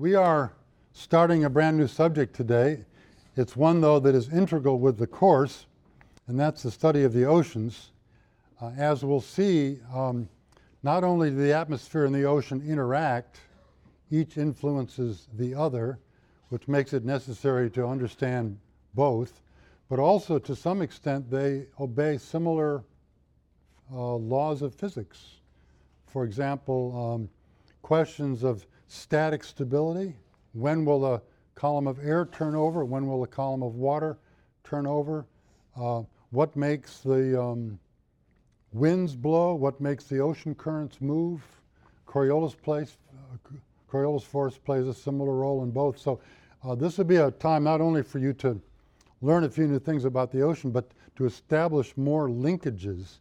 We are starting a brand new subject today. It's one, though, that is integral with the course, and that's the study of the oceans. Uh, as we'll see, um, not only do the atmosphere and the ocean interact, each influences the other, which makes it necessary to understand both, but also to some extent they obey similar uh, laws of physics. For example, um, questions of static stability. When will a column of air turn over? When will a column of water turn over? Uh, what makes the um, winds blow? What makes the ocean currents move? Coriolis, place, uh, Coriolis force plays a similar role in both. So uh, this would be a time not only for you to learn a few new things about the ocean, but to establish more linkages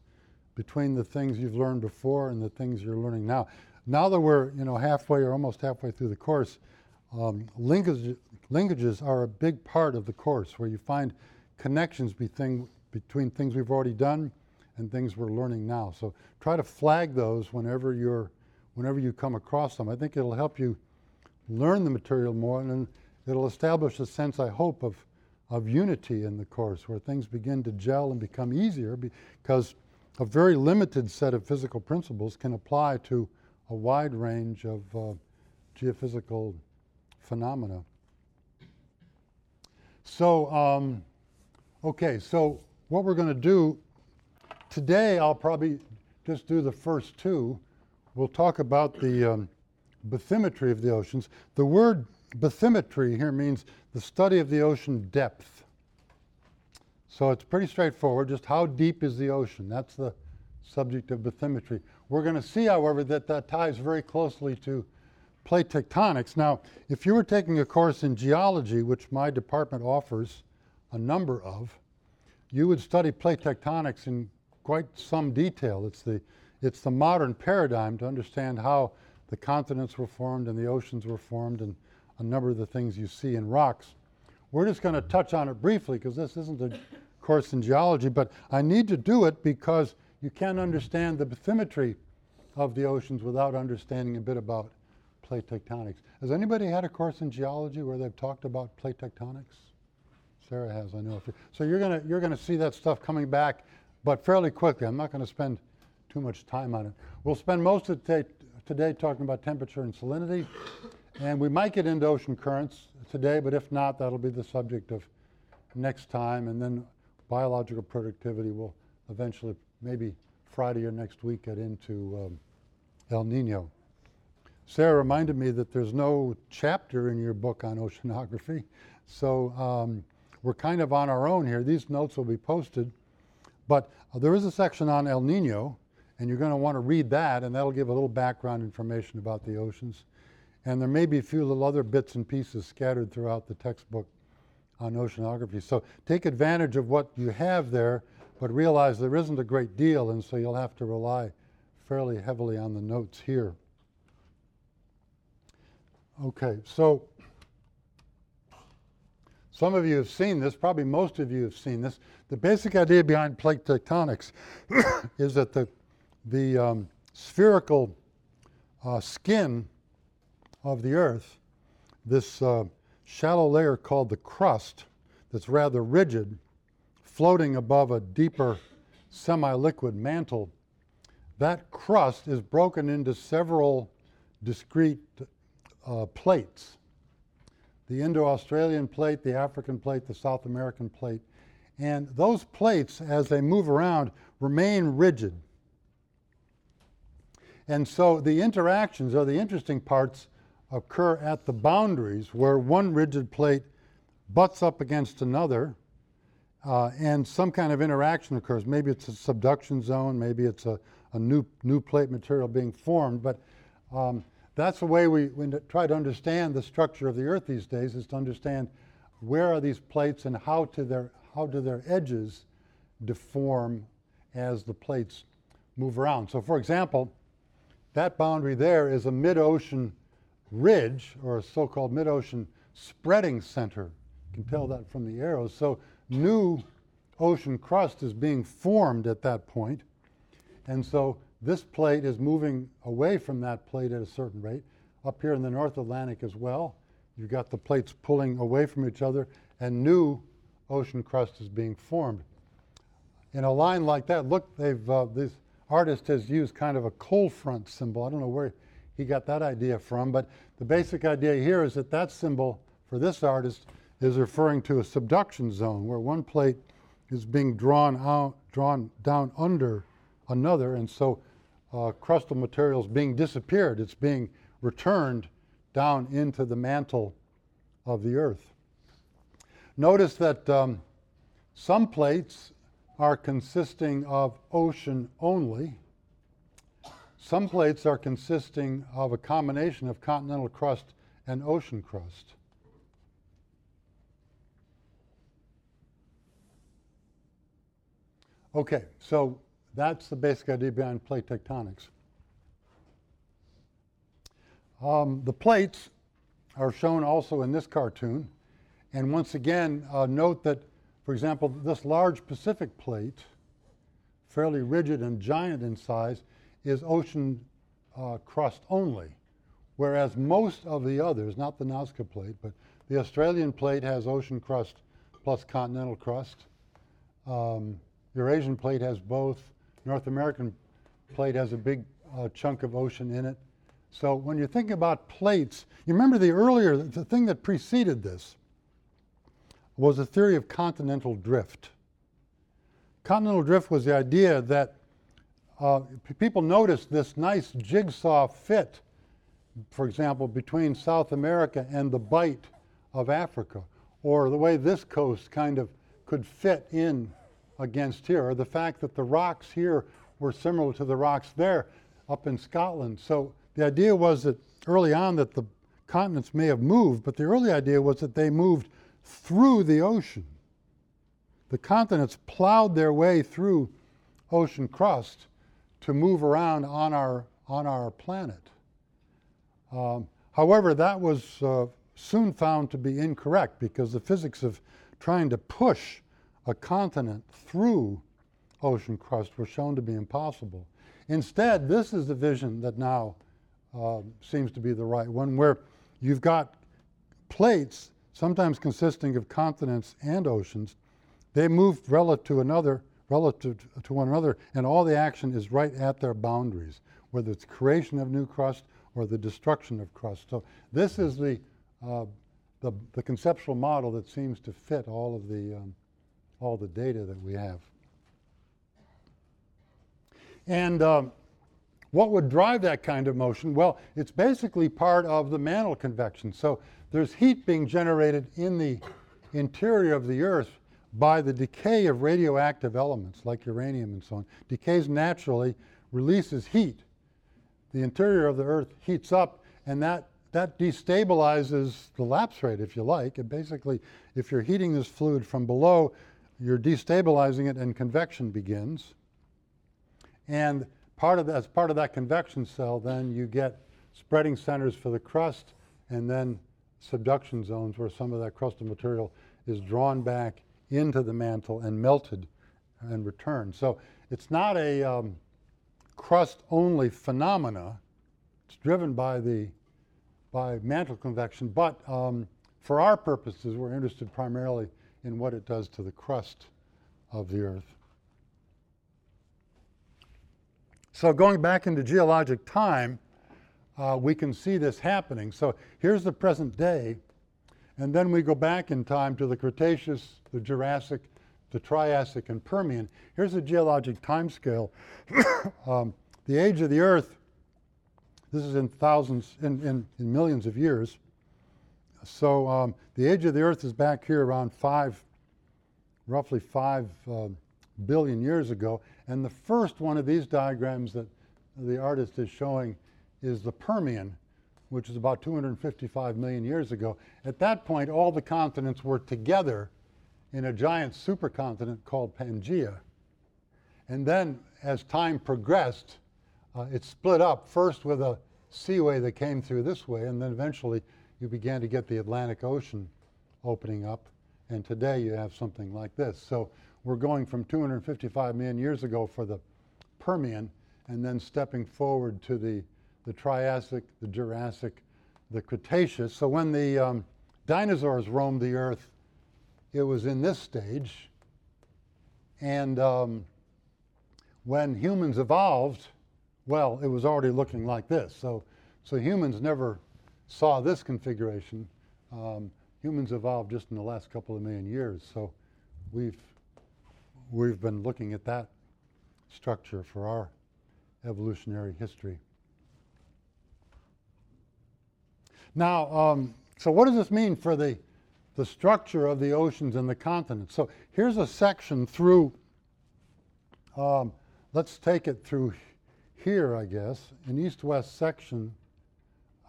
between the things you've learned before and the things you're learning now. Now that we're you know halfway or almost halfway through the course, um, linkage, linkages are a big part of the course where you find connections between, between things we've already done and things we're learning now. So try to flag those whenever you're whenever you come across them. I think it'll help you learn the material more and it'll establish a sense, I hope, of, of unity in the course where things begin to gel and become easier because a very limited set of physical principles can apply to a wide range of uh, geophysical phenomena. So, um, okay, so what we're going to do today, I'll probably just do the first two. We'll talk about the um, bathymetry of the oceans. The word bathymetry here means the study of the ocean depth. So it's pretty straightforward, just how deep is the ocean? That's the subject of bathymetry. We're going to see, however, that that ties very closely to plate tectonics. Now, if you were taking a course in geology, which my department offers a number of, you would study plate tectonics in quite some detail. It's the, it's the modern paradigm to understand how the continents were formed and the oceans were formed and a number of the things you see in rocks. We're just going to touch on it briefly because this isn't a course in geology, but I need to do it because you can't understand the bathymetry of the oceans without understanding a bit about plate tectonics. Has anybody had a course in geology where they've talked about plate tectonics? Sarah has, I know. So you're going you're gonna see that stuff coming back, but fairly quickly. I'm not going to spend too much time on it. We'll spend most of today, today talking about temperature and salinity, and we might get into ocean currents today, but if not, that'll be the subject of next time, and then biological productivity will eventually, maybe Friday or next week, get into um, El Nino. Sarah reminded me that there's no chapter in your book on oceanography, so um, we're kind of on our own here. These notes will be posted, but there is a section on El Nino, and you're going to want to read that, and that'll give a little background information about the oceans. And there may be a few little other bits and pieces scattered throughout the textbook on oceanography. So take advantage of what you have there, but realize there isn't a great deal, and so you'll have to rely fairly heavily on the notes here. Okay, so some of you have seen this, probably most of you have seen this. The basic idea behind plate tectonics is that the, the um, spherical uh, skin of the Earth, this uh, shallow layer called the crust that's rather rigid, floating above a deeper semi-liquid mantle, that crust is broken into several discrete uh, plates. The Indo-Australian plate, the African plate, the South American plate. And those plates, as they move around, remain rigid. And so the interactions or the interesting parts occur at the boundaries where one rigid plate butts up against another uh, and some kind of interaction occurs. Maybe it's a subduction zone, maybe it's a, a new, new plate material being formed, but um, that's the way we, we try to understand the structure of the Earth these days is to understand where are these plates and how, to their, how do their edges deform as the plates move around. So for example, that boundary there is a mid-ocean ridge, or a so-called mid-ocean spreading center. You can tell that from the arrows. So new ocean crust is being formed at that point. And so this plate is moving away from that plate at a certain rate. up here in the North Atlantic as well. You've got the plates pulling away from each other, and new ocean crust is being formed. In a line like that, look, they've uh, this artist has used kind of a cold front symbol. I don't know where he got that idea from, but the basic idea here is that that symbol for this artist is referring to a subduction zone where one plate is being drawn out, drawn down under another, and so uh, crustal material is being disappeared. It's being returned down into the mantle of the Earth. Notice that um, some plates are consisting of ocean only. Some plates are consisting of a combination of continental crust and ocean crust. Okay, so that's the basic idea behind plate tectonics. Um, the plates are shown also in this cartoon. And once again, uh, note that, for example, this large Pacific plate, fairly rigid and giant in size, is ocean uh, crust only. Whereas most of the others, not the Nazca plate, but the Australian plate has ocean crust plus continental crust. Um, Eurasian plate has both. North American plate has a big uh, chunk of ocean in it. So when you think about plates, you remember the earlier, the thing that preceded this was the theory of continental drift. Continental drift was the idea that uh, people noticed this nice jigsaw fit, for example, between South America and the bight of Africa, or the way this coast kind of could fit in against here, or the fact that the rocks here were similar to the rocks there up in Scotland. So the idea was that early on that the continents may have moved, but the early idea was that they moved through the ocean. The continents plowed their way through ocean crust to move around on our, on our planet. Um, however, that was uh, soon found to be incorrect because the physics of trying to push a continent through ocean crust were shown to be impossible. Instead, this is the vision that now uh, seems to be the right one, where you've got plates, sometimes consisting of continents and oceans. They move relative to another, relative to one another, and all the action is right at their boundaries, whether it's creation of new crust or the destruction of crust. So this is the uh, the, the conceptual model that seems to fit all of the um, all the data that we have. And um, what would drive that kind of motion? Well, it's basically part of the mantle convection. So there's heat being generated in the interior of the Earth by the decay of radioactive elements like uranium and so on. Decays naturally, releases heat. The interior of the Earth heats up, and that, that destabilizes the lapse rate, if you like. And basically, if you're heating this fluid from below, you're destabilizing it and convection begins. And part of that, as part of that convection cell, then you get spreading centers for the crust and then subduction zones where some of that crustal material is drawn back into the mantle and melted and returned. So it's not a um, crust only phenomena. It's driven by the by mantle convection, but um, for our purposes, we're interested primarily in what it does to the crust of the Earth. So going back into geologic time, uh, we can see this happening. So here's the present day, and then we go back in time to the Cretaceous, the Jurassic, the Triassic, and Permian. Here's the geologic time scale. um, the age of the Earth, this is in thousands, in, in, in millions of years. So um, the age of the Earth is back here around five, roughly five uh, billion years ago. And the first one of these diagrams that the artist is showing is the Permian, which is about 255 million years ago. At that point, all the continents were together in a giant supercontinent called Pangaea. And then, as time progressed, uh, it split up first with a seaway that came through this way, and then eventually you began to get the Atlantic Ocean opening up, and today you have something like this. So we're going from 255 million years ago for the Permian, and then stepping forward to the, the Triassic, the Jurassic, the Cretaceous. So when the um, dinosaurs roamed the earth, it was in this stage. And um, when humans evolved, well, it was already looking like this. So, so humans never saw this configuration. Um, humans evolved just in the last couple of million years. So we've, we've been looking at that structure for our evolutionary history. Now, um, so what does this mean for the, the structure of the oceans and the continents? So here's a section through, um, let's take it through here, I guess, an east-west section.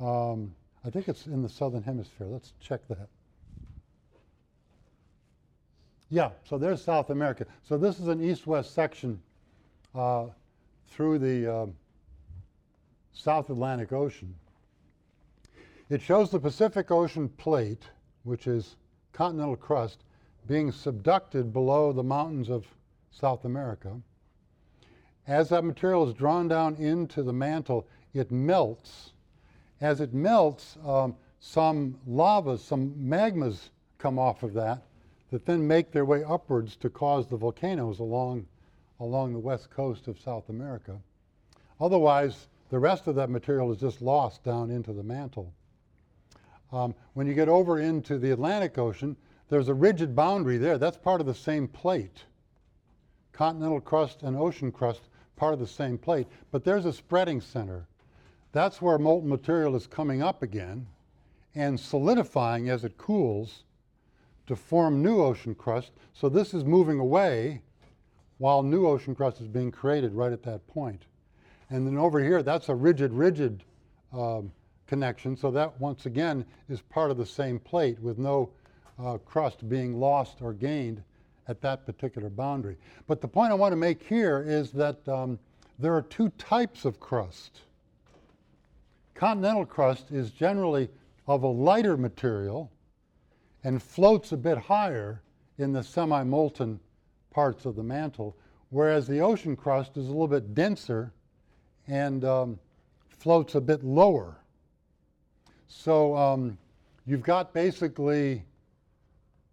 Um, I think it's in the southern hemisphere. Let's check that. Yeah, so there's South America. So this is an east-west section uh, through the uh, South Atlantic Ocean. It shows the Pacific Ocean plate, which is continental crust, being subducted below the mountains of South America. As that material is drawn down into the mantle, it melts. As it melts, um, some lavas, some magmas come off of that that then make their way upwards to cause the volcanoes along, along the west coast of South America. Otherwise, the rest of that material is just lost down into the mantle. Um, when you get over into the Atlantic Ocean, there's a rigid boundary there. That's part of the same plate. Continental crust and ocean crust, part of the same plate. But there's a spreading center. That's where molten material is coming up again and solidifying as it cools to form new ocean crust. So this is moving away while new ocean crust is being created right at that point. And then over here, that's a rigid, rigid um, connection. So that once again is part of the same plate with no uh, crust being lost or gained at that particular boundary. But the point I want to make here is that um, there are two types of crust. Continental crust is generally of a lighter material and floats a bit higher in the semi-molten parts of the mantle, whereas the ocean crust is a little bit denser and um, floats a bit lower so um, you've got basically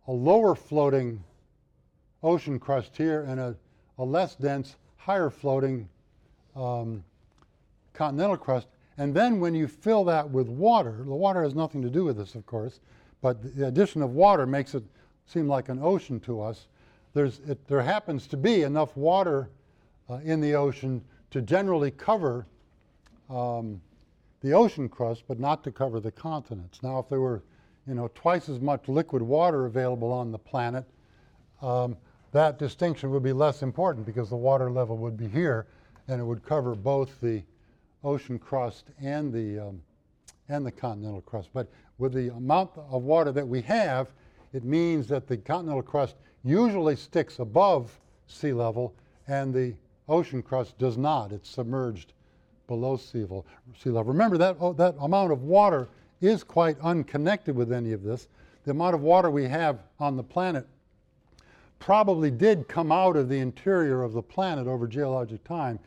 a lower floating ocean crust here and a, a less dense, higher floating um, continental crust. And then when you fill that with water, the water has nothing to do with this, of course, but the addition of water makes it seem like an ocean to us. There's, it, there happens to be enough water uh, in the ocean to generally cover um, the ocean crust, but not to cover the continents. Now, if there were, you know, twice as much liquid water available on the planet, um, that distinction would be less important because the water level would be here and it would cover both the ocean crust and the, um, and the continental crust. But with the amount of water that we have, it means that the continental crust usually sticks above sea level and the ocean crust does not. It's submerged below sea level. Sea level. Remember that, oh, that amount of water is quite unconnected with any of this. The amount of water we have on the planet probably did come out of the interior of the planet over geologic time,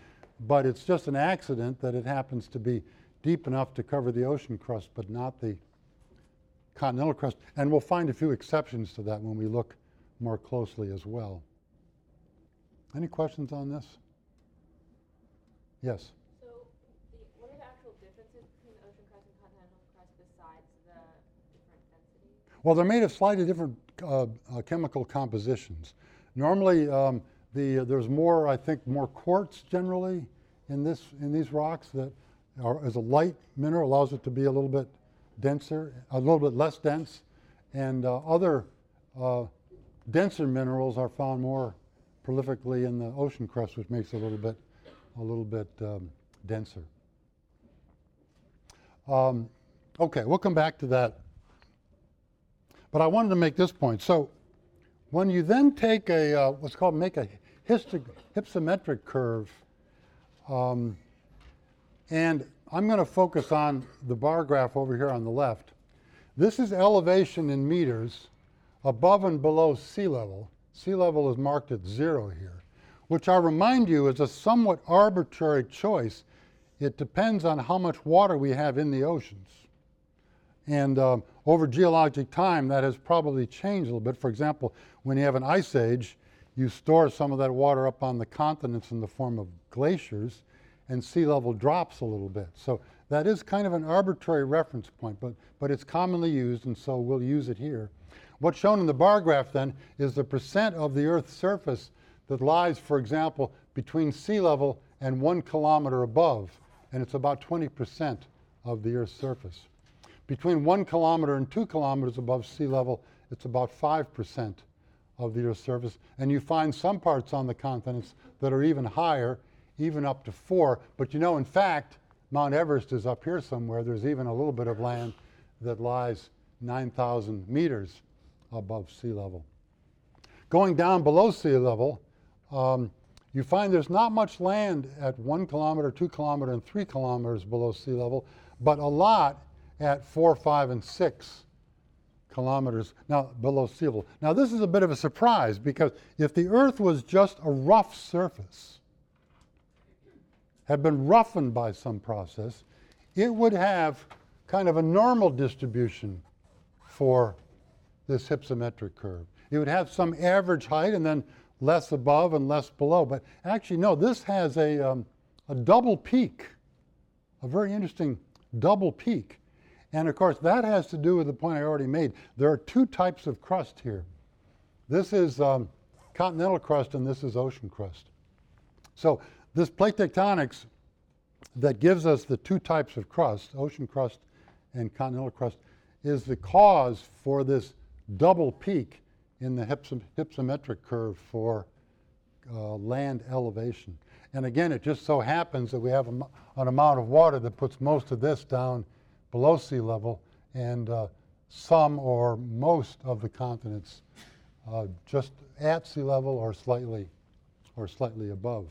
but it's just an accident that it happens to be deep enough to cover the ocean crust, but not the continental crust. And we'll find a few exceptions to that when we look more closely as well. Any questions on this? Yes? Well, they're made of slightly different uh, uh, chemical compositions. Normally, um, the, uh, there's more, I think, more quartz generally in, this, in these rocks that are, as a light mineral allows it to be a little bit denser, a little bit less dense, and uh, other uh, denser minerals are found more prolifically in the ocean crust, which makes it a little bit, a little bit um, denser. Um, okay, we'll come back to that but I wanted to make this point. So when you then take a, uh, what's called make a hypsometric curve, um, and I'm going to focus on the bar graph over here on the left. This is elevation in meters above and below sea level. Sea level is marked at zero here, which I remind you is a somewhat arbitrary choice. It depends on how much water we have in the oceans. And um, over geologic time, that has probably changed a little bit. For example, when you have an ice age, you store some of that water up on the continents in the form of glaciers, and sea level drops a little bit. So that is kind of an arbitrary reference point, but, but it's commonly used, and so we'll use it here. What's shown in the bar graph then is the percent of the Earth's surface that lies, for example, between sea level and one kilometer above, and it's about 20% of the Earth's surface. Between one kilometer and two kilometers above sea level, it's about 5% of the Earth's surface. And you find some parts on the continents that are even higher, even up to four. But you know, in fact, Mount Everest is up here somewhere. There's even a little bit of land that lies 9,000 meters above sea level. Going down below sea level, um, you find there's not much land at one kilometer, two kilometer, and three kilometers below sea level, but a lot at four, five, and six kilometers now below sea level. Now this is a bit of a surprise because if the Earth was just a rough surface, had been roughened by some process, it would have kind of a normal distribution for this hypsometric curve. It would have some average height and then less above and less below. But actually, no, this has a, um, a double peak, a very interesting double peak. And of course, that has to do with the point I already made. There are two types of crust here. This is um, continental crust and this is ocean crust. So this plate tectonics that gives us the two types of crust, ocean crust and continental crust, is the cause for this double peak in the hypsometric curve for uh, land elevation. And again, it just so happens that we have an amount of water that puts most of this down below sea level and uh, some or most of the continents uh, just at sea level or slightly or slightly above.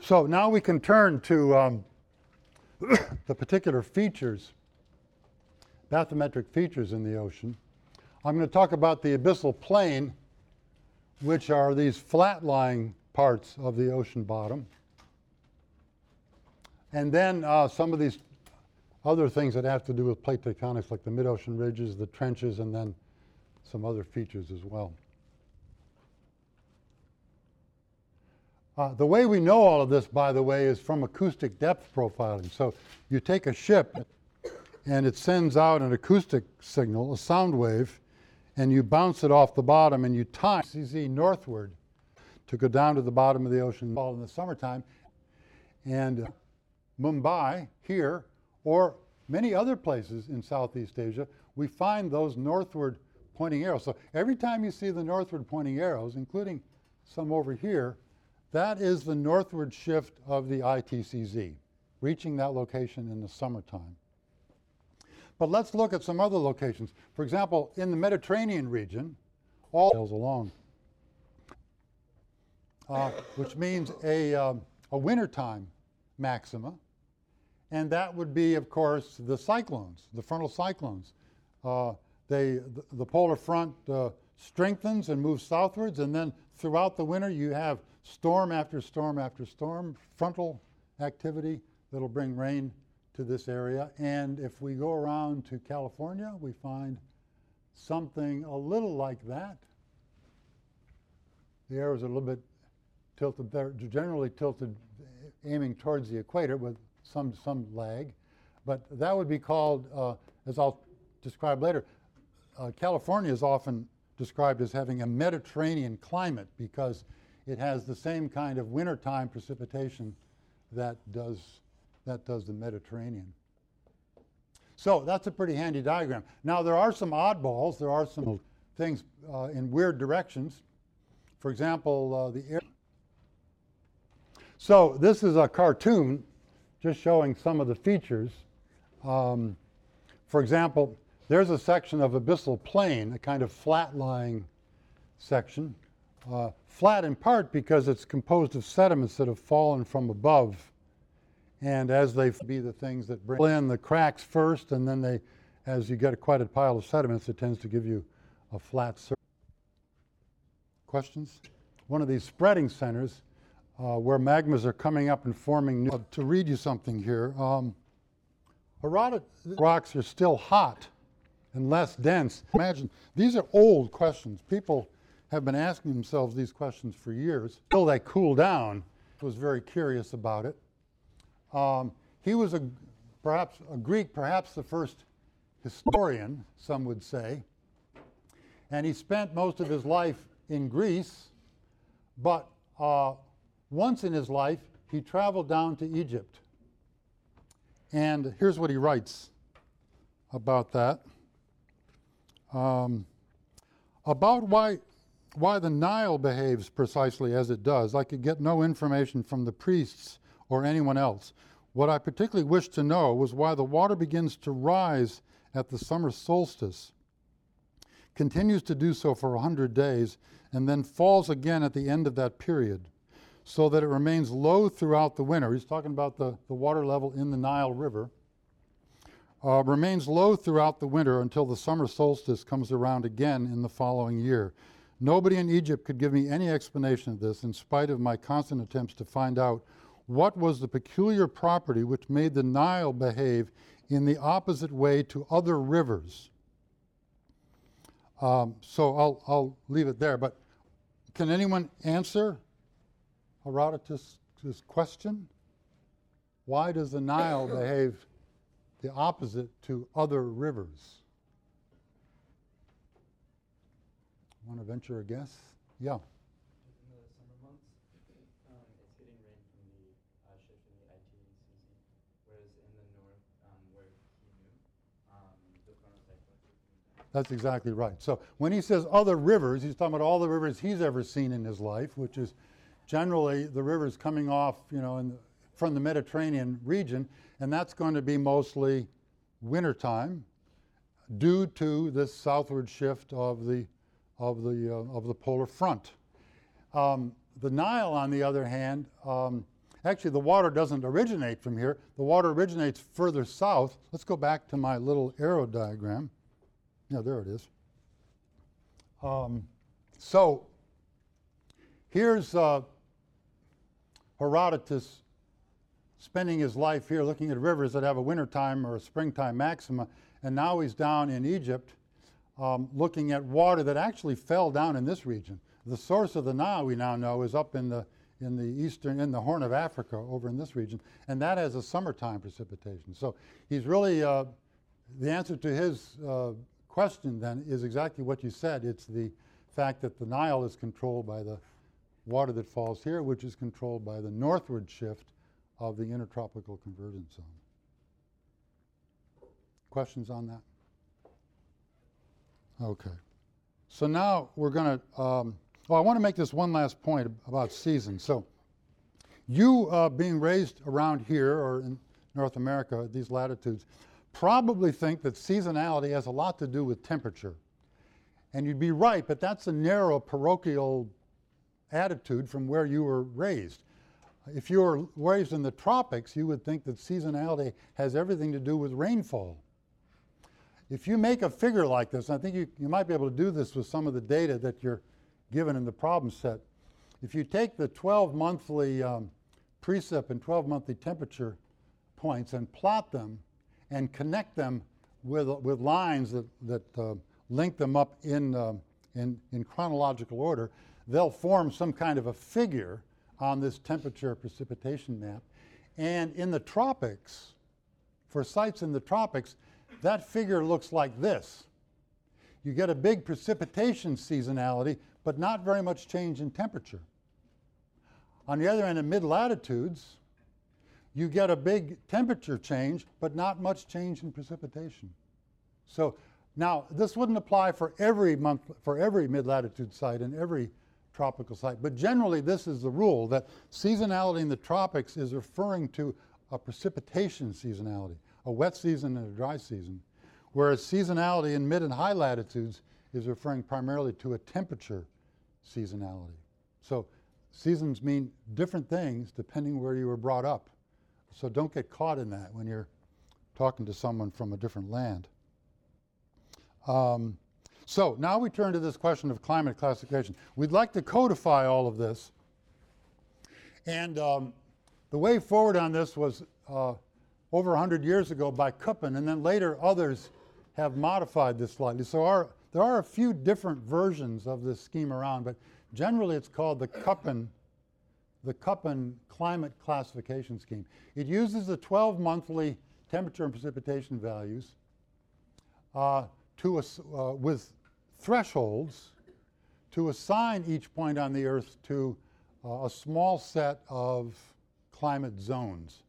So now we can turn to um, the particular features, bathymetric features in the ocean. I'm going to talk about the abyssal plain, which are these flat-lying parts of the ocean bottom. And then uh, some of these other things that have to do with plate tectonics, like the mid-ocean ridges, the trenches, and then some other features as well. Uh, the way we know all of this, by the way, is from acoustic depth profiling. So you take a ship and it sends out an acoustic signal, a sound wave, and you bounce it off the bottom and you time CZ northward to go down to the bottom of the ocean in the summertime. And Mumbai here, or many other places in Southeast Asia, we find those northward pointing arrows. So every time you see the northward pointing arrows, including some over here, that is the northward shift of the ITCZ, reaching that location in the summertime. But let's look at some other locations. For example, in the Mediterranean region, all sails along, uh, which means a, um, a wintertime maxima and that would be, of course, the cyclones, the frontal cyclones. Uh, they, the, the, polar front uh, strengthens and moves southwards, and then throughout the winter you have storm after storm after storm, frontal activity that'll bring rain to this area. And if we go around to California, we find something a little like that. The air is a little bit tilted, they're generally tilted aiming towards the equator with some, some lag. But that would be called, uh, as I'll describe later, uh, California is often described as having a Mediterranean climate because it has the same kind of wintertime precipitation that does, that does the Mediterranean. So that's a pretty handy diagram. Now there are some oddballs. There are some things uh, in weird directions. For example, uh, the air. So this is a cartoon just showing some of the features. Um, for example, there's a section of abyssal plain, a kind of flat-lying section. Uh, flat in part because it's composed of sediments that have fallen from above. And as they be the things that bring in the cracks first, and then they, as you get quite a pile of sediments, it tends to give you a flat surface. Questions? One of these spreading centers uh, where magmas are coming up and forming new. To read you something here, um, Herodot rocks are still hot and less dense. Imagine, these are old questions. People have been asking themselves these questions for years. Until they cool down, was very curious about it. Um, he was a, perhaps a Greek, perhaps the first historian, some would say. And he spent most of his life in Greece, but uh, once in his life, he traveled down to Egypt. And here's what he writes about that. Um, about why, why the Nile behaves precisely as it does, I could get no information from the priests or anyone else. What I particularly wished to know was why the water begins to rise at the summer solstice, continues to do so for a 100 days, and then falls again at the end of that period, so that it remains low throughout the winter. He's talking about the, the water level in the Nile River. Uh, remains low throughout the winter until the summer solstice comes around again in the following year. Nobody in Egypt could give me any explanation of this, in spite of my constant attempts to find out what was the peculiar property which made the Nile behave in the opposite way to other rivers. Um, so I'll, I'll leave it there. But can anyone answer Herodotus' question? Why does the Nile behave the opposite to other rivers? Want to venture a guess? Yeah. In the summer months, um, it's getting rain from the uh, shift in the ITCZ, whereas in the north, um, where he knew, um, the chronocycle is That's exactly right. So when he says other rivers, he's talking about all the rivers he's ever seen in his life, which is generally the rivers coming off, you know, the, from the Mediterranean region, and that's going to be mostly wintertime due to this southward shift of the of the uh, of the polar front. Um, the Nile, on the other hand, um, actually the water doesn't originate from here. The water originates further south. Let's go back to my little arrow diagram. Yeah, there it is. Um, so here's uh, Herodotus spending his life here looking at rivers that have a wintertime or a springtime maxima, and now he's down in Egypt um, looking at water that actually fell down in this region. The source of the Nile, we now know, is up in the in the eastern, in the Horn of Africa, over in this region, and that has a summertime precipitation. So he's really uh, the answer to his uh, question then is exactly what you said. It's the fact that the Nile is controlled by the water that falls here, which is controlled by the northward shift of the intertropical convergence zone. Questions on that? Okay. So now we're going to, um, well, I want to make this one last point about seasons. So you uh, being raised around here or in North America at these latitudes probably think that seasonality has a lot to do with temperature. And you'd be right, but that's a narrow parochial attitude from where you were raised. If you were raised in the tropics, you would think that seasonality has everything to do with rainfall. If you make a figure like this, I think you, you might be able to do this with some of the data that you're given in the problem set. If you take the 12 monthly um, precip and 12 monthly temperature points and plot them and connect them with, with lines that, that uh, link them up in, uh, in, in chronological order, they'll form some kind of a figure on this temperature precipitation map. And in the tropics, for sites in the tropics, that figure looks like this. You get a big precipitation seasonality, but not very much change in temperature. On the other end, in mid latitudes, you get a big temperature change, but not much change in precipitation. So now this wouldn't apply for every month, for every mid latitude site and every tropical site, but generally this is the rule that seasonality in the tropics is referring to a precipitation seasonality a wet season and a dry season, whereas seasonality in mid and high latitudes is referring primarily to a temperature seasonality. So seasons mean different things depending where you were brought up. So don't get caught in that when you're talking to someone from a different land. Um, so now we turn to this question of climate classification. We'd like to codify all of this. And um, the way forward on this was uh, over 100 years ago by Köppen, and then later others have modified this slightly. So our, there are a few different versions of this scheme around, but generally it's called the Köppen, the Köppen Climate Classification Scheme. It uses the 12 monthly temperature and precipitation values uh, to uh, with thresholds to assign each point on the Earth to uh, a small set of climate zones.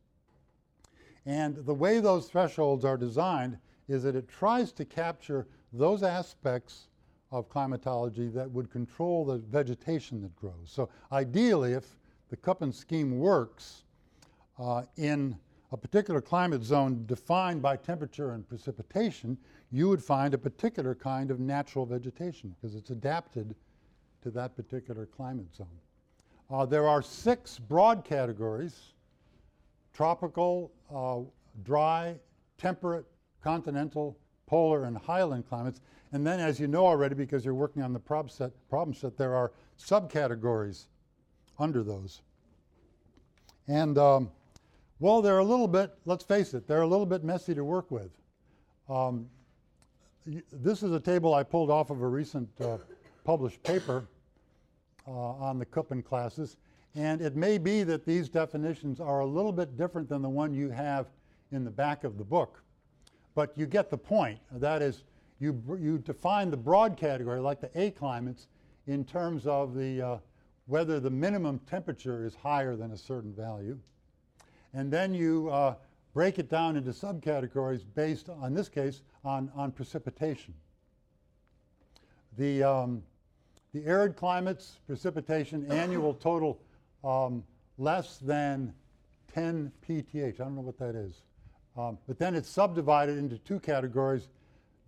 And the way those thresholds are designed is that it tries to capture those aspects of climatology that would control the vegetation that grows. So ideally, if the Köppen scheme works uh, in a particular climate zone defined by temperature and precipitation, you would find a particular kind of natural vegetation because it's adapted to that particular climate zone. Uh, there are six broad categories tropical, uh, dry, temperate, continental, polar, and highland climates. And then, as you know already, because you're working on the prob set, problem set, there are subcategories under those. And, um, well, they're a little bit, let's face it, they're a little bit messy to work with. Um, this is a table I pulled off of a recent uh, published paper uh, on the Köppen classes. And it may be that these definitions are a little bit different than the one you have in the back of the book. But you get the point. That is, you, you define the broad category, like the A climates, in terms of the, uh, whether the minimum temperature is higher than a certain value. And then you uh, break it down into subcategories based, on this case, on, on precipitation. The, um, the arid climates, precipitation, annual total um, less than 10 PTH. I don't know what that is. Um, but then it's subdivided into two categories.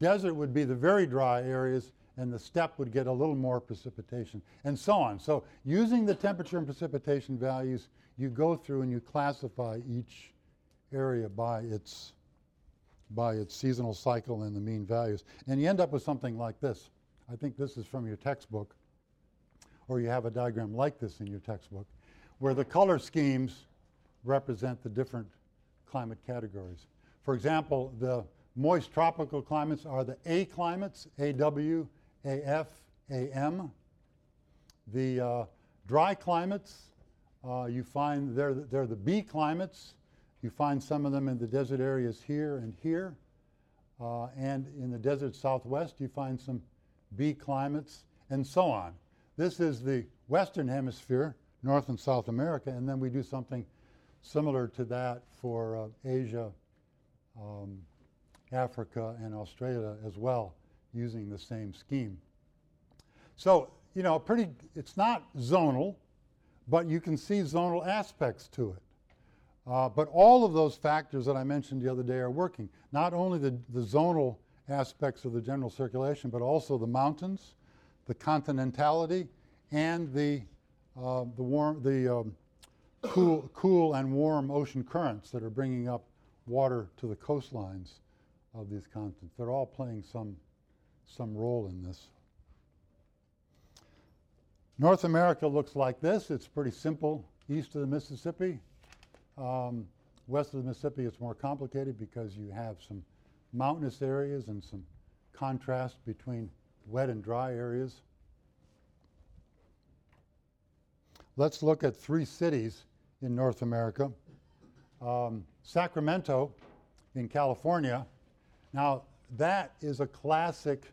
Desert would be the very dry areas, and the steppe would get a little more precipitation, and so on. So, using the temperature and precipitation values, you go through and you classify each area by its, by its seasonal cycle and the mean values. And you end up with something like this. I think this is from your textbook, or you have a diagram like this in your textbook, where the color schemes represent the different climate categories. For example, the moist tropical climates are the A climates, AW, AF, AM. The uh, dry climates, uh, you find they're, the- they're the B climates. You find some of them in the desert areas here and here. Uh, and in the desert southwest, you find some B climates, and so on. This is the Western Hemisphere, North and South America, and then we do something similar to that for uh, Asia, um, Africa, and Australia as well, using the same scheme. So, you know, pretty, it's not zonal, but you can see zonal aspects to it. Uh, but all of those factors that I mentioned the other day are working. Not only the, the zonal aspects of the general circulation, but also the mountains, the continentality, and the, uh, the, warm, the um, cool, cool and warm ocean currents that are bringing up water to the coastlines of these continents. They're all playing some, some role in this. North America looks like this. It's pretty simple east of the Mississippi. Um, west of the Mississippi, it's more complicated because you have some mountainous areas and some contrast between wet and dry areas. Let's look at three cities in North America. Um, Sacramento in California. Now, that is a classic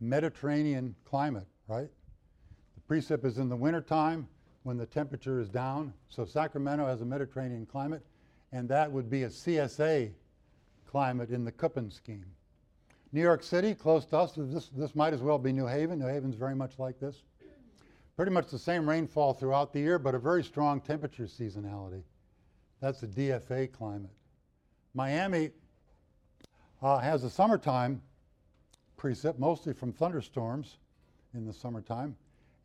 Mediterranean climate, right? The precip is in the wintertime when the temperature is down. So Sacramento has a Mediterranean climate, and that would be a CSA climate in the Köppen scheme. New York City, close to us, this, this might as well be New Haven. New Haven's very much like this. Pretty much the same rainfall throughout the year, but a very strong temperature seasonality. That's a DFA climate. Miami uh, has a summertime precip, mostly from thunderstorms in the summertime.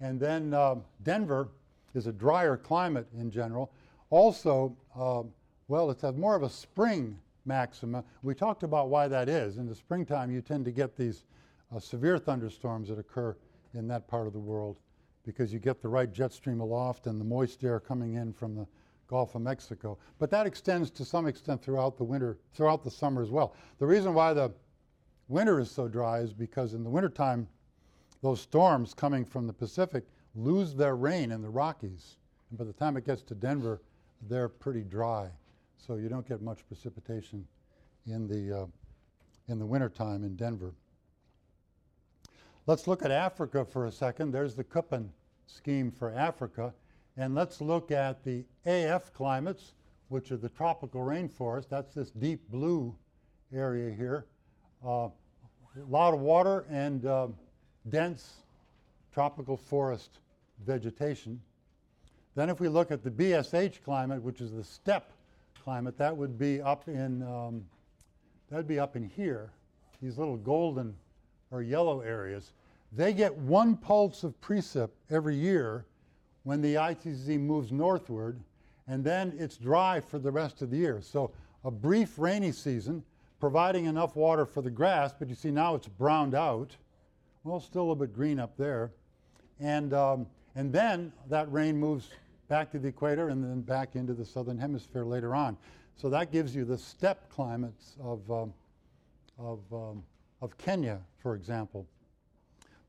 And then um, Denver is a drier climate in general. Also, um, well, it's more of a spring maxima. We talked about why that is. In the springtime, you tend to get these uh, severe thunderstorms that occur in that part of the world because you get the right jet stream aloft and the moist air coming in from the Gulf of Mexico. But that extends to some extent throughout the winter, throughout the summer as well. The reason why the winter is so dry is because in the wintertime, those storms coming from the Pacific lose their rain in the Rockies. And by the time it gets to Denver, they're pretty dry. So you don't get much precipitation in the, uh, in the wintertime in Denver. Let's look at Africa for a second. There's the Köppen scheme for Africa. And let's look at the AF climates, which are the tropical rainforest. That's this deep blue area here. Uh, a lot of water and uh, dense tropical forest vegetation. Then if we look at the BSH climate, which is the steppe climate, that would be up in, um, that would be up in here, these little golden or yellow areas. They get one pulse of precip every year when the ITCZ moves northward, and then it's dry for the rest of the year. So a brief rainy season, providing enough water for the grass, but you see now it's browned out. Well, still a bit green up there. And, um, and then that rain moves back to the equator and then back into the southern hemisphere later on. So that gives you the steppe climates of, um, of, um, of Kenya, for example.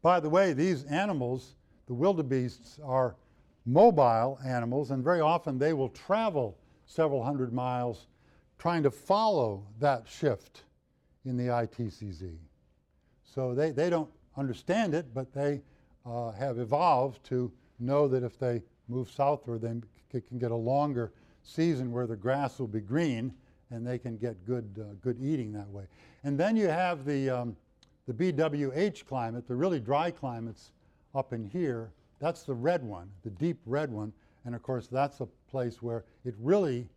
By the way, these animals, the wildebeests, are mobile animals, and very often they will travel several hundred miles trying to follow that shift in the ITCZ. So they, they don't understand it, but they uh, have evolved to know that if they move southward, they can get a longer season where the grass will be green and they can get good, uh, good eating that way. And then you have the, um, the BWH climate, the really dry climates up in here. That's the red one, the deep red one. And of course, that's a place where it really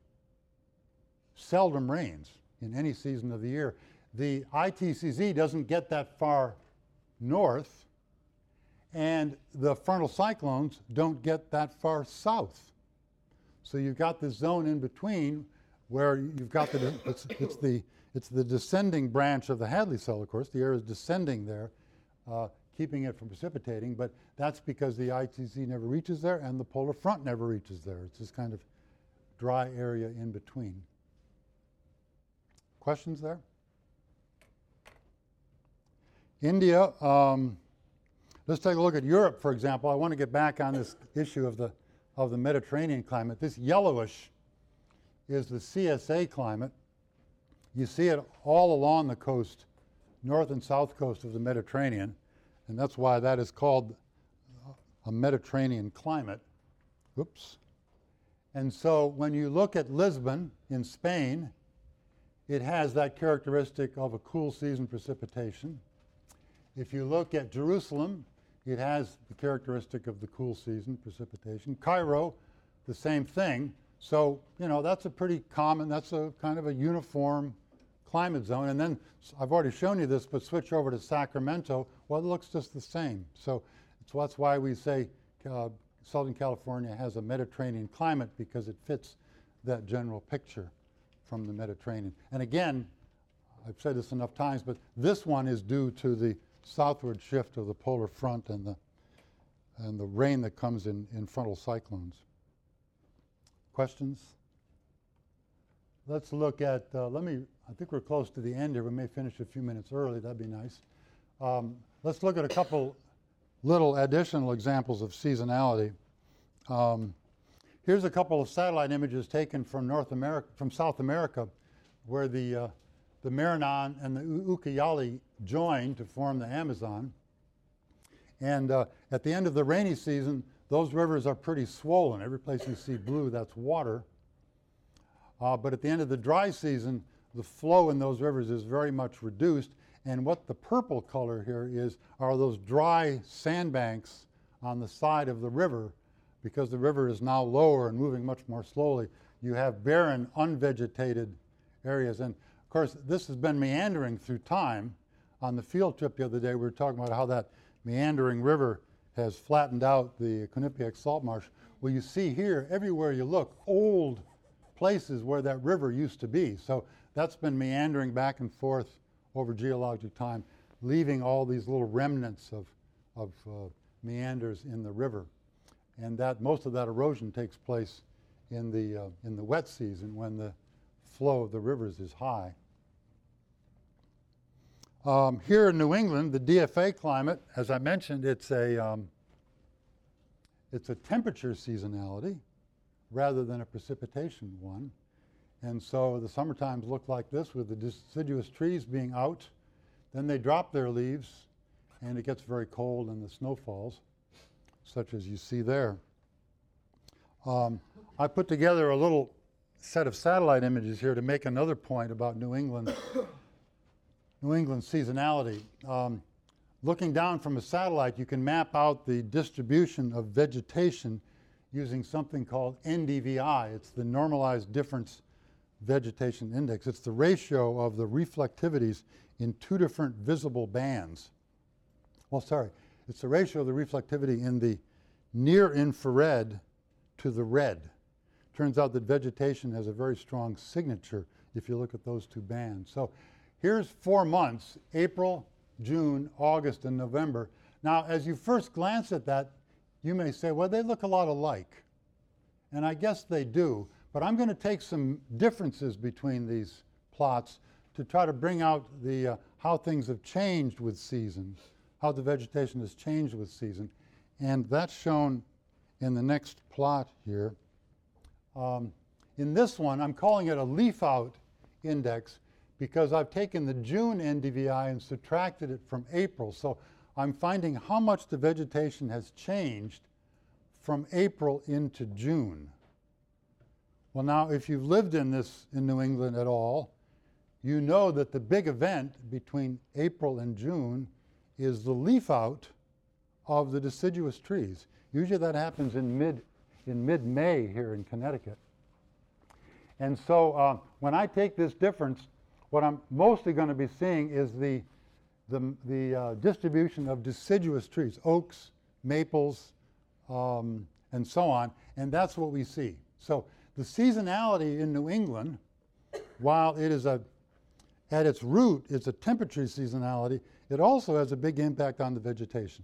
seldom rains in any season of the year. The ITCZ doesn't get that far north, and the frontal cyclones don't get that far south. So you've got this zone in between where you've got the, it's, it's the, it's the descending branch of the Hadley cell, of course. The air is descending there, uh, keeping it from precipitating, but that's because the ITCZ never reaches there and the polar front never reaches there. It's this kind of dry area in between. Questions there? India, um, let's take a look at Europe, for example. I want to get back on this issue of the, of the Mediterranean climate. This yellowish is the CSA climate. You see it all along the coast, north and south coast of the Mediterranean, and that's why that is called a Mediterranean climate. Oops. And so when you look at Lisbon in Spain, it has that characteristic of a cool season precipitation. If you look at Jerusalem, it has the characteristic of the cool season precipitation. Cairo, the same thing. So, you know, that's a pretty common, that's a kind of a uniform climate zone. And then I've already shown you this, but switch over to Sacramento, well, it looks just the same. So that's why we say uh, Southern California has a Mediterranean climate because it fits that general picture from the Mediterranean. And again, I've said this enough times, but this one is due to the southward shift of the polar front and the, and the rain that comes in, in frontal cyclones. Questions? Let's look at, uh, let me, I think we're close to the end here. We may finish a few minutes early. That'd be nice. Um, let's look at a couple little additional examples of seasonality. Um, here's a couple of satellite images taken from North America, from South America, where the, uh, the Maranon and the Ucayali join to form the Amazon. And uh, at the end of the rainy season, those rivers are pretty swollen. Every place you see blue, that's water. Uh, but at the end of the dry season, the flow in those rivers is very much reduced. And what the purple color here is are those dry sandbanks on the side of the river because the river is now lower and moving much more slowly. You have barren, unvegetated areas. And of course, this has been meandering through time. On the field trip the other day, we were talking about how that meandering river has flattened out the Quinnipiac salt marsh. Well, you see here, everywhere you look, old places where that river used to be. So that's been meandering back and forth over geologic time, leaving all these little remnants of, of uh, meanders in the river. and that most of that erosion takes place in the, uh, in the wet season when the flow of the rivers is high. Um, here in New England, the DFA climate, as I mentioned, it's a, um, it's a temperature seasonality rather than a precipitation one. And so the summer times look like this with the deciduous trees being out. Then they drop their leaves and it gets very cold and the snow falls, such as you see there. Um, I put together a little set of satellite images here to make another point about New England, New England seasonality. Um, looking down from a satellite, you can map out the distribution of vegetation using something called NDVI. It's the normalized difference vegetation index. It's the ratio of the reflectivities in two different visible bands. Well, sorry, it's the ratio of the reflectivity in the near infrared to the red. Turns out that vegetation has a very strong signature if you look at those two bands. So here's four months April, June, August, and November. Now, as you first glance at that, you may say, well, they look a lot alike. And I guess they do. But I'm going to take some differences between these plots to try to bring out the, uh, how things have changed with seasons, how the vegetation has changed with season. And that's shown in the next plot here. Um, in this one, I'm calling it a leaf out index because I've taken the June NDVI and subtracted it from April. So I'm finding how much the vegetation has changed from April into June. Well, now, if you've lived in this in New England at all, you know that the big event between April and June is the leaf out of the deciduous trees. Usually that happens in mid in mid-May here in Connecticut. And so uh, when I take this difference, what I'm mostly going to be seeing is the the, the uh, distribution of deciduous trees, oaks, maples, um, and so on, and that's what we see. So the seasonality in New England, while it is a, at its root, it's a temperature seasonality, it also has a big impact on the vegetation.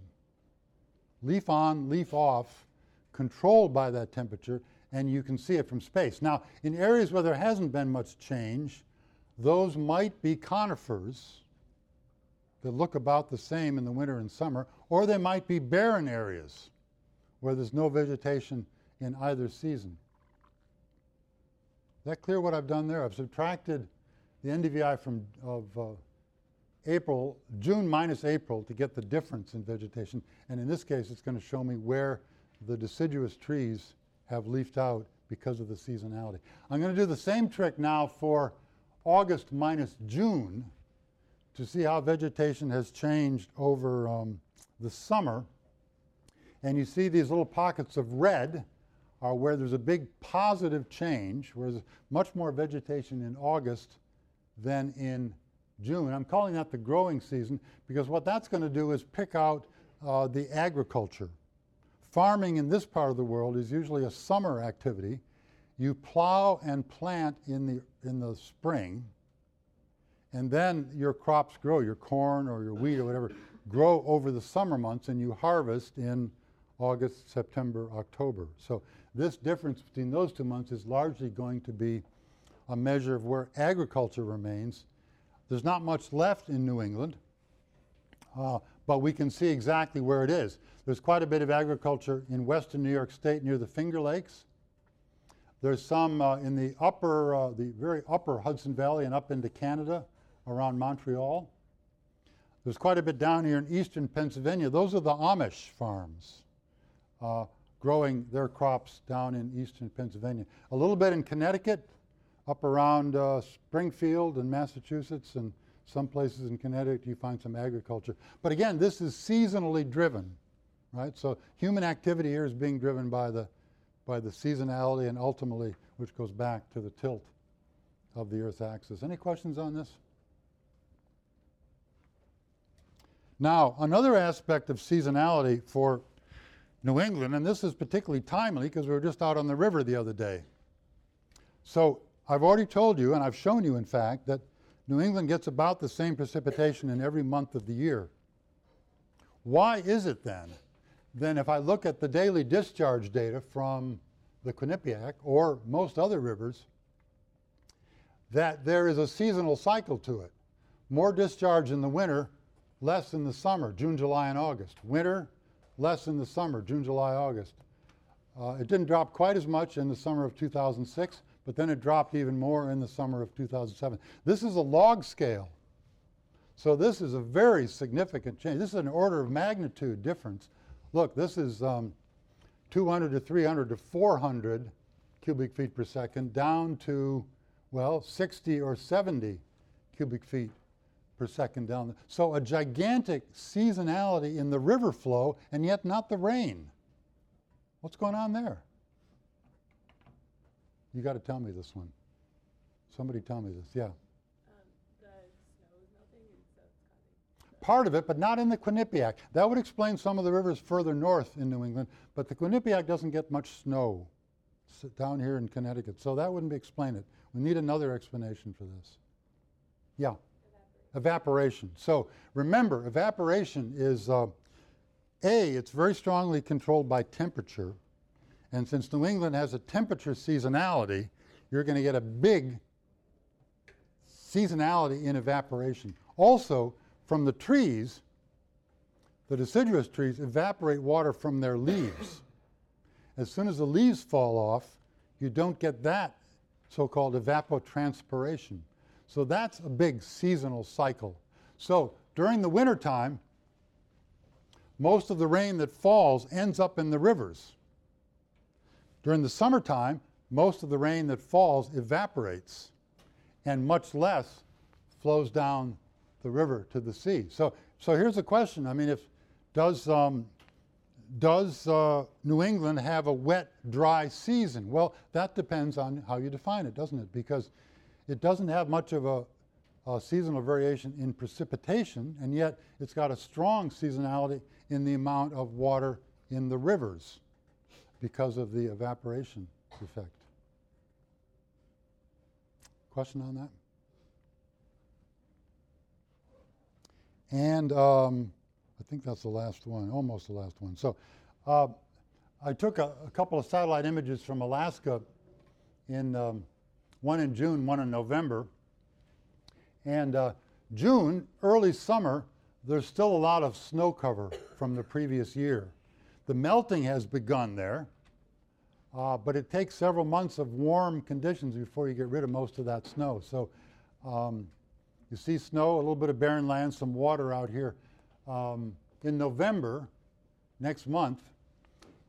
Leaf on, leaf off, controlled by that temperature, and you can see it from space. Now, in areas where there hasn't been much change, those might be conifers that look about the same in the winter and summer, or they might be barren areas where there's no vegetation in either season that clear what I've done there? I've subtracted the NDVI from of uh, April, June minus April to get the difference in vegetation. And in this case, it's going to show me where the deciduous trees have leafed out because of the seasonality. I'm going to do the same trick now for August minus June to see how vegetation has changed over um, the summer. And you see these little pockets of red are where there's a big positive change, where there's much more vegetation in August than in June. I'm calling that the growing season because what that's going to do is pick out uh, the agriculture. Farming in this part of the world is usually a summer activity. You plow and plant in the, in the spring, and then your crops grow, your corn or your wheat or whatever, grow over the summer months, and you harvest in August, September, October. So this difference between those two months is largely going to be a measure of where agriculture remains. There's not much left in New England, uh, but we can see exactly where it is. There's quite a bit of agriculture in western New York State near the Finger Lakes. There's some uh, in the upper, uh, the very upper Hudson Valley and up into Canada around Montreal. There's quite a bit down here in eastern Pennsylvania. Those are the Amish farms. Uh, growing their crops down in eastern Pennsylvania. A little bit in Connecticut, up around uh, Springfield and Massachusetts, and some places in Connecticut you find some agriculture. But again, this is seasonally driven, right? So human activity here is being driven by the, by the seasonality and ultimately, which goes back to the tilt of the Earth's axis. Any questions on this? Now, another aspect of seasonality for New England, and this is particularly timely because we were just out on the river the other day. So I've already told you, and I've shown you, in fact, that New England gets about the same precipitation in every month of the year. Why is it then then if I look at the daily discharge data from the Quinnipiac or most other rivers, that there is a seasonal cycle to it. More discharge in the winter, less in the summer, June, July, and August. Winter, less in the summer, June, July, August. Uh, it didn't drop quite as much in the summer of 2006, but then it dropped even more in the summer of 2007. This is a log scale. So this is a very significant change. This is an order of magnitude difference. Look, this is um, 200 to 300 to 400 cubic feet per second down to, well, 60 or 70 cubic feet per second down. So a gigantic seasonality in the river flow and yet not the rain. What's going on there? You got to tell me this one. Somebody tell me this. Yeah. Um, the snow is melting and so it's causing. Part of it, but not in the Quinnipiac. That would explain some of the rivers further north in New England, but the Quinnipiac doesn't get much snow down here in Connecticut, so that wouldn't explain it. We need another explanation for this. Yeah. Evaporation. So remember, evaporation is uh, A, it's very strongly controlled by temperature. And since New England has a temperature seasonality, you're going to get a big seasonality in evaporation. Also, from the trees, the deciduous trees evaporate water from their leaves. As soon as the leaves fall off, you don't get that so called evapotranspiration. So that's a big seasonal cycle. So during the wintertime, most of the rain that falls ends up in the rivers. During the summertime, most of the rain that falls evaporates and much less flows down the river to the sea. So, so here's a question. I mean, if does um, does uh, New England have a wet, dry season? Well, that depends on how you define it, doesn't it? Because it doesn't have much of a, a seasonal variation in precipitation, and yet it's got a strong seasonality in the amount of water in the rivers because of the evaporation effect. Question on that? And um, I think that's the last one, almost the last one. So uh, I took a, a, couple of satellite images from Alaska, in um, one in June, one in November. And uh, June, early summer, there's still a lot of snow cover from the previous year. The melting has begun there, uh, but it takes several months of warm conditions before you get rid of most of that snow. So um, you see snow, a little bit of barren land, some water out here. Um, in November, next month,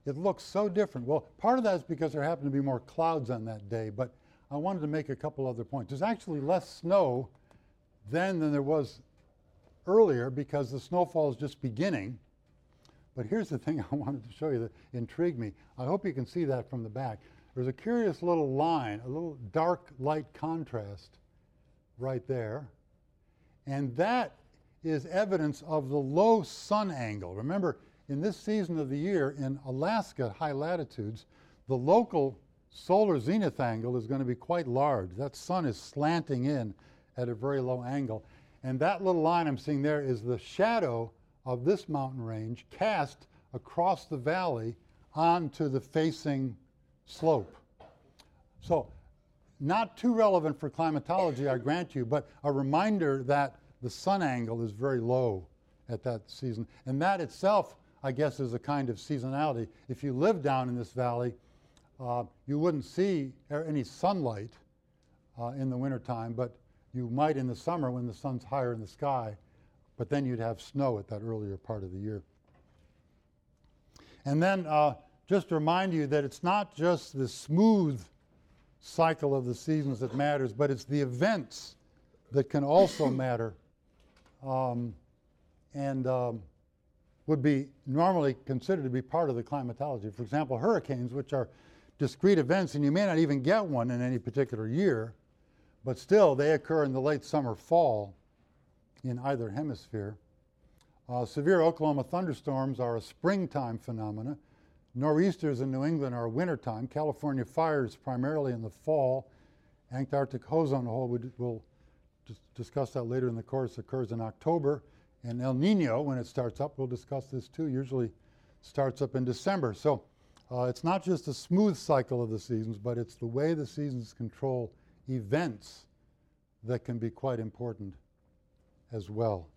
it looks so different. Well, part of that is because there happened to be more clouds on that day, but I wanted to make a couple other points. There's actually less snow then than there was earlier because the snowfall is just beginning. But here's the thing I wanted to show you that intrigued me. I hope you can see that from the back. There's a curious little line, a little dark light contrast right there. And that is evidence of the low sun angle. Remember, in this season of the year in Alaska, high latitudes, the local solar zenith angle is going to be quite large. That sun is slanting in at a very low angle. And that little line I'm seeing there is the shadow of this mountain range cast across the valley onto the facing slope. So, not too relevant for climatology, I grant you, but a reminder that the sun angle is very low at that season. And that itself, I guess, is a kind of seasonality. If you live down in this valley, uh, you wouldn't see any sunlight uh, in the wintertime, but you might in the summer when the sun's higher in the sky, but then you'd have snow at that earlier part of the year. And then uh, just to remind you that it's not just the smooth cycle of the seasons that matters, but it's the events that can also matter um, and um, would be normally considered to be part of the climatology. For example, hurricanes, which are discrete events, and you may not even get one in any particular year, but still they occur in the late summer, fall in either hemisphere. Uh, severe Oklahoma thunderstorms are a springtime phenomena. Nor'easters in New England are wintertime. California fires primarily in the fall. Antarctic ozone hole we will discuss that later in the course, occurs in October. And El Nino, when it starts up, we'll discuss this too. Usually starts up in December. So uh, it's not just a smooth cycle of the seasons, but it's the way the seasons control events that can be quite important as well.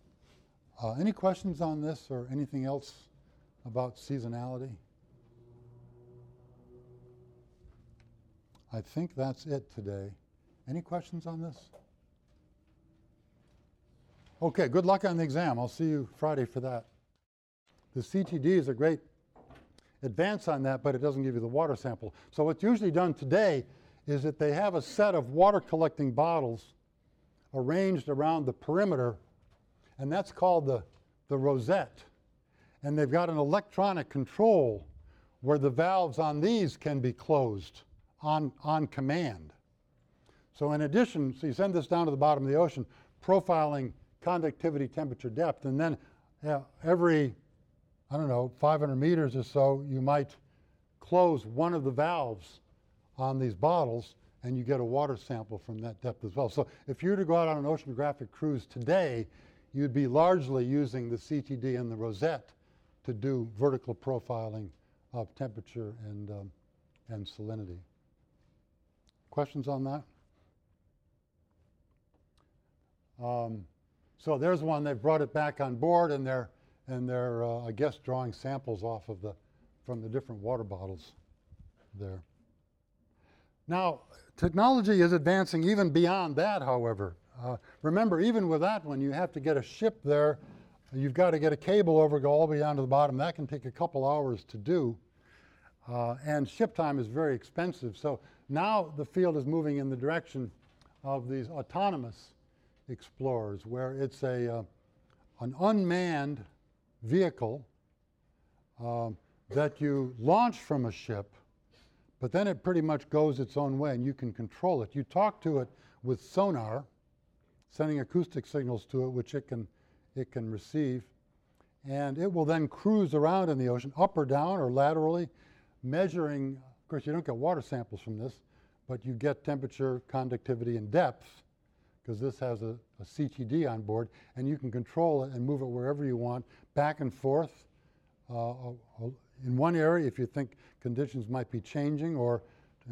Uh, any questions on this or anything else about seasonality? I think that's it today. Any questions on this? Okay, good luck on the exam. I'll see you Friday for that. The CTD is a great advance on that, but it doesn't give you the water sample. So what's usually done today is that they have a set of water collecting bottles arranged around the perimeter, and that's called the, the rosette. And they've got an electronic control where the valves on these can be closed on, on command. So in addition, so you send this down to the bottom of the ocean, profiling conductivity, temperature, depth, and then yeah, every, I don't know, 500 meters or so, you might close one of the valves on these bottles and you get a water sample from that depth as well. So if you were to go out on an oceanographic cruise today, you'd be largely using the CTD and the rosette to do vertical profiling of temperature and, um, and salinity. Questions on that? Um, so there's one, they've brought it back on board and they're, and they're uh, I guess, drawing samples off of the, from the different water bottles there. Now, technology is advancing even beyond that, however. Uh, remember, even with that one, you have to get a ship there. You've got to get a cable over, go all the way down to the bottom. That can take a couple hours to do. Uh, and ship time is very expensive. So now the field is moving in the direction of these autonomous explorers, where it's a, uh, an unmanned vehicle um, that you launch from a ship, but then it pretty much goes its own way and you can control it. You talk to it with sonar, sending acoustic signals to it, which it can, it can receive, and it will then cruise around in the ocean, up or down or laterally, measuring. Of course, you don't get water samples from this, but you get temperature, conductivity, and depth because this has a, a, CTD on board, and you can control it and move it wherever you want, back and forth. Uh, uh in one area, if you think conditions might be changing, or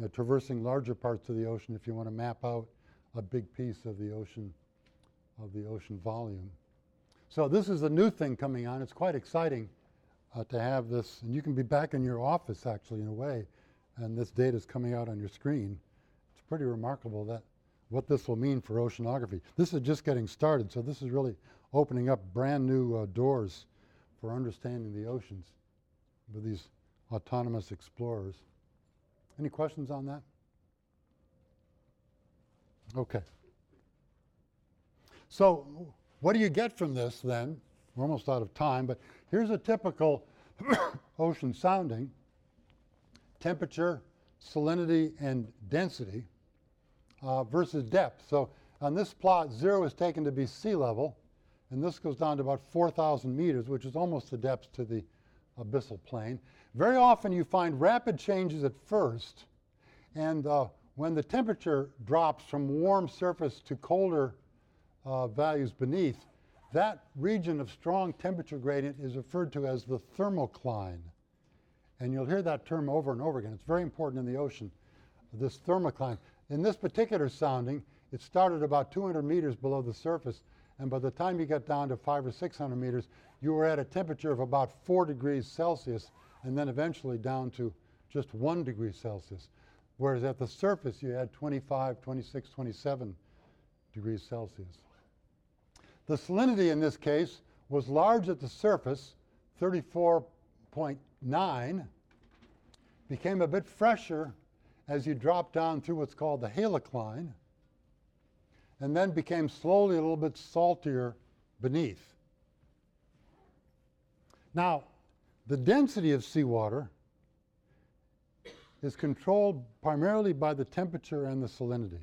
uh, traversing larger parts of the ocean if you want to map out a big piece of the ocean, of the ocean volume. So this is a new thing coming on. It's quite exciting uh, to have this, and you can be back in your office actually in a way, and this data is coming out on your screen. It's pretty remarkable that what this will mean for oceanography. This is just getting started, so this is really opening up brand new uh, doors for understanding the oceans with these autonomous explorers. Any questions on that? Okay. So, what do you get from this then? We're almost out of time, but here's a typical ocean sounding temperature, salinity, and density uh, versus depth. So on this plot, zero is taken to be sea level, and this goes down to about 4,000 meters, which is almost the depth to the abyssal plain. Very often you find rapid changes at first, and uh, when the temperature drops from warm surface to colder uh, values beneath, that region of strong temperature gradient is referred to as the thermocline. And you'll hear that term over and over again. It's very important in the ocean, this thermocline. In this particular sounding, it started about 200 meters below the surface, and by the time you got down to five or 600 meters, you were at a temperature of about four degrees Celsius, and then eventually down to just one degree Celsius. Whereas at the surface, you had 25, 26, 27 degrees Celsius. The salinity in this case was large at the surface, 34.9, became a bit fresher as you drop down through what's called the halocline, and then became slowly a little bit saltier beneath. Now, the density of seawater is controlled primarily by the temperature and the salinity.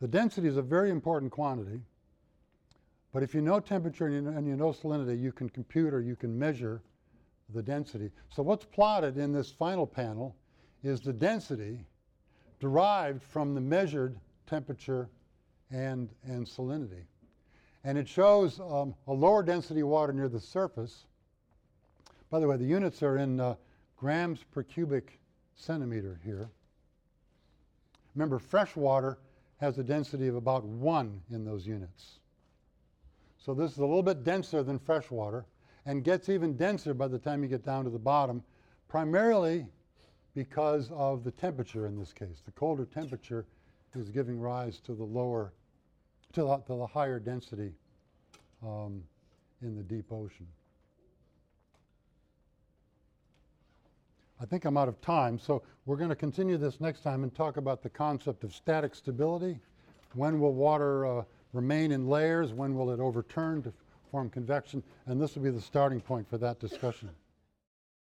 The density is a very important quantity, but if you know temperature and you know, and you know salinity, you can compute or you can measure the density. So what's plotted in this final panel is the density derived from the measured temperature and, and salinity. And it shows um, a lower density water near the surface By the way, the units are in uh, grams per cubic centimeter here. Remember, fresh water has a density of about one in those units. So this is a little bit denser than fresh water and gets even denser by the time you get down to the bottom, primarily because of the temperature in this case. The colder temperature is giving rise to the lower, to the, to the higher density um, in the deep ocean. I think I'm out of time, so we're going to continue this next time and talk about the concept of static stability. When will water uh, remain in layers? When will it overturn to form convection? And this will be the starting point for that discussion.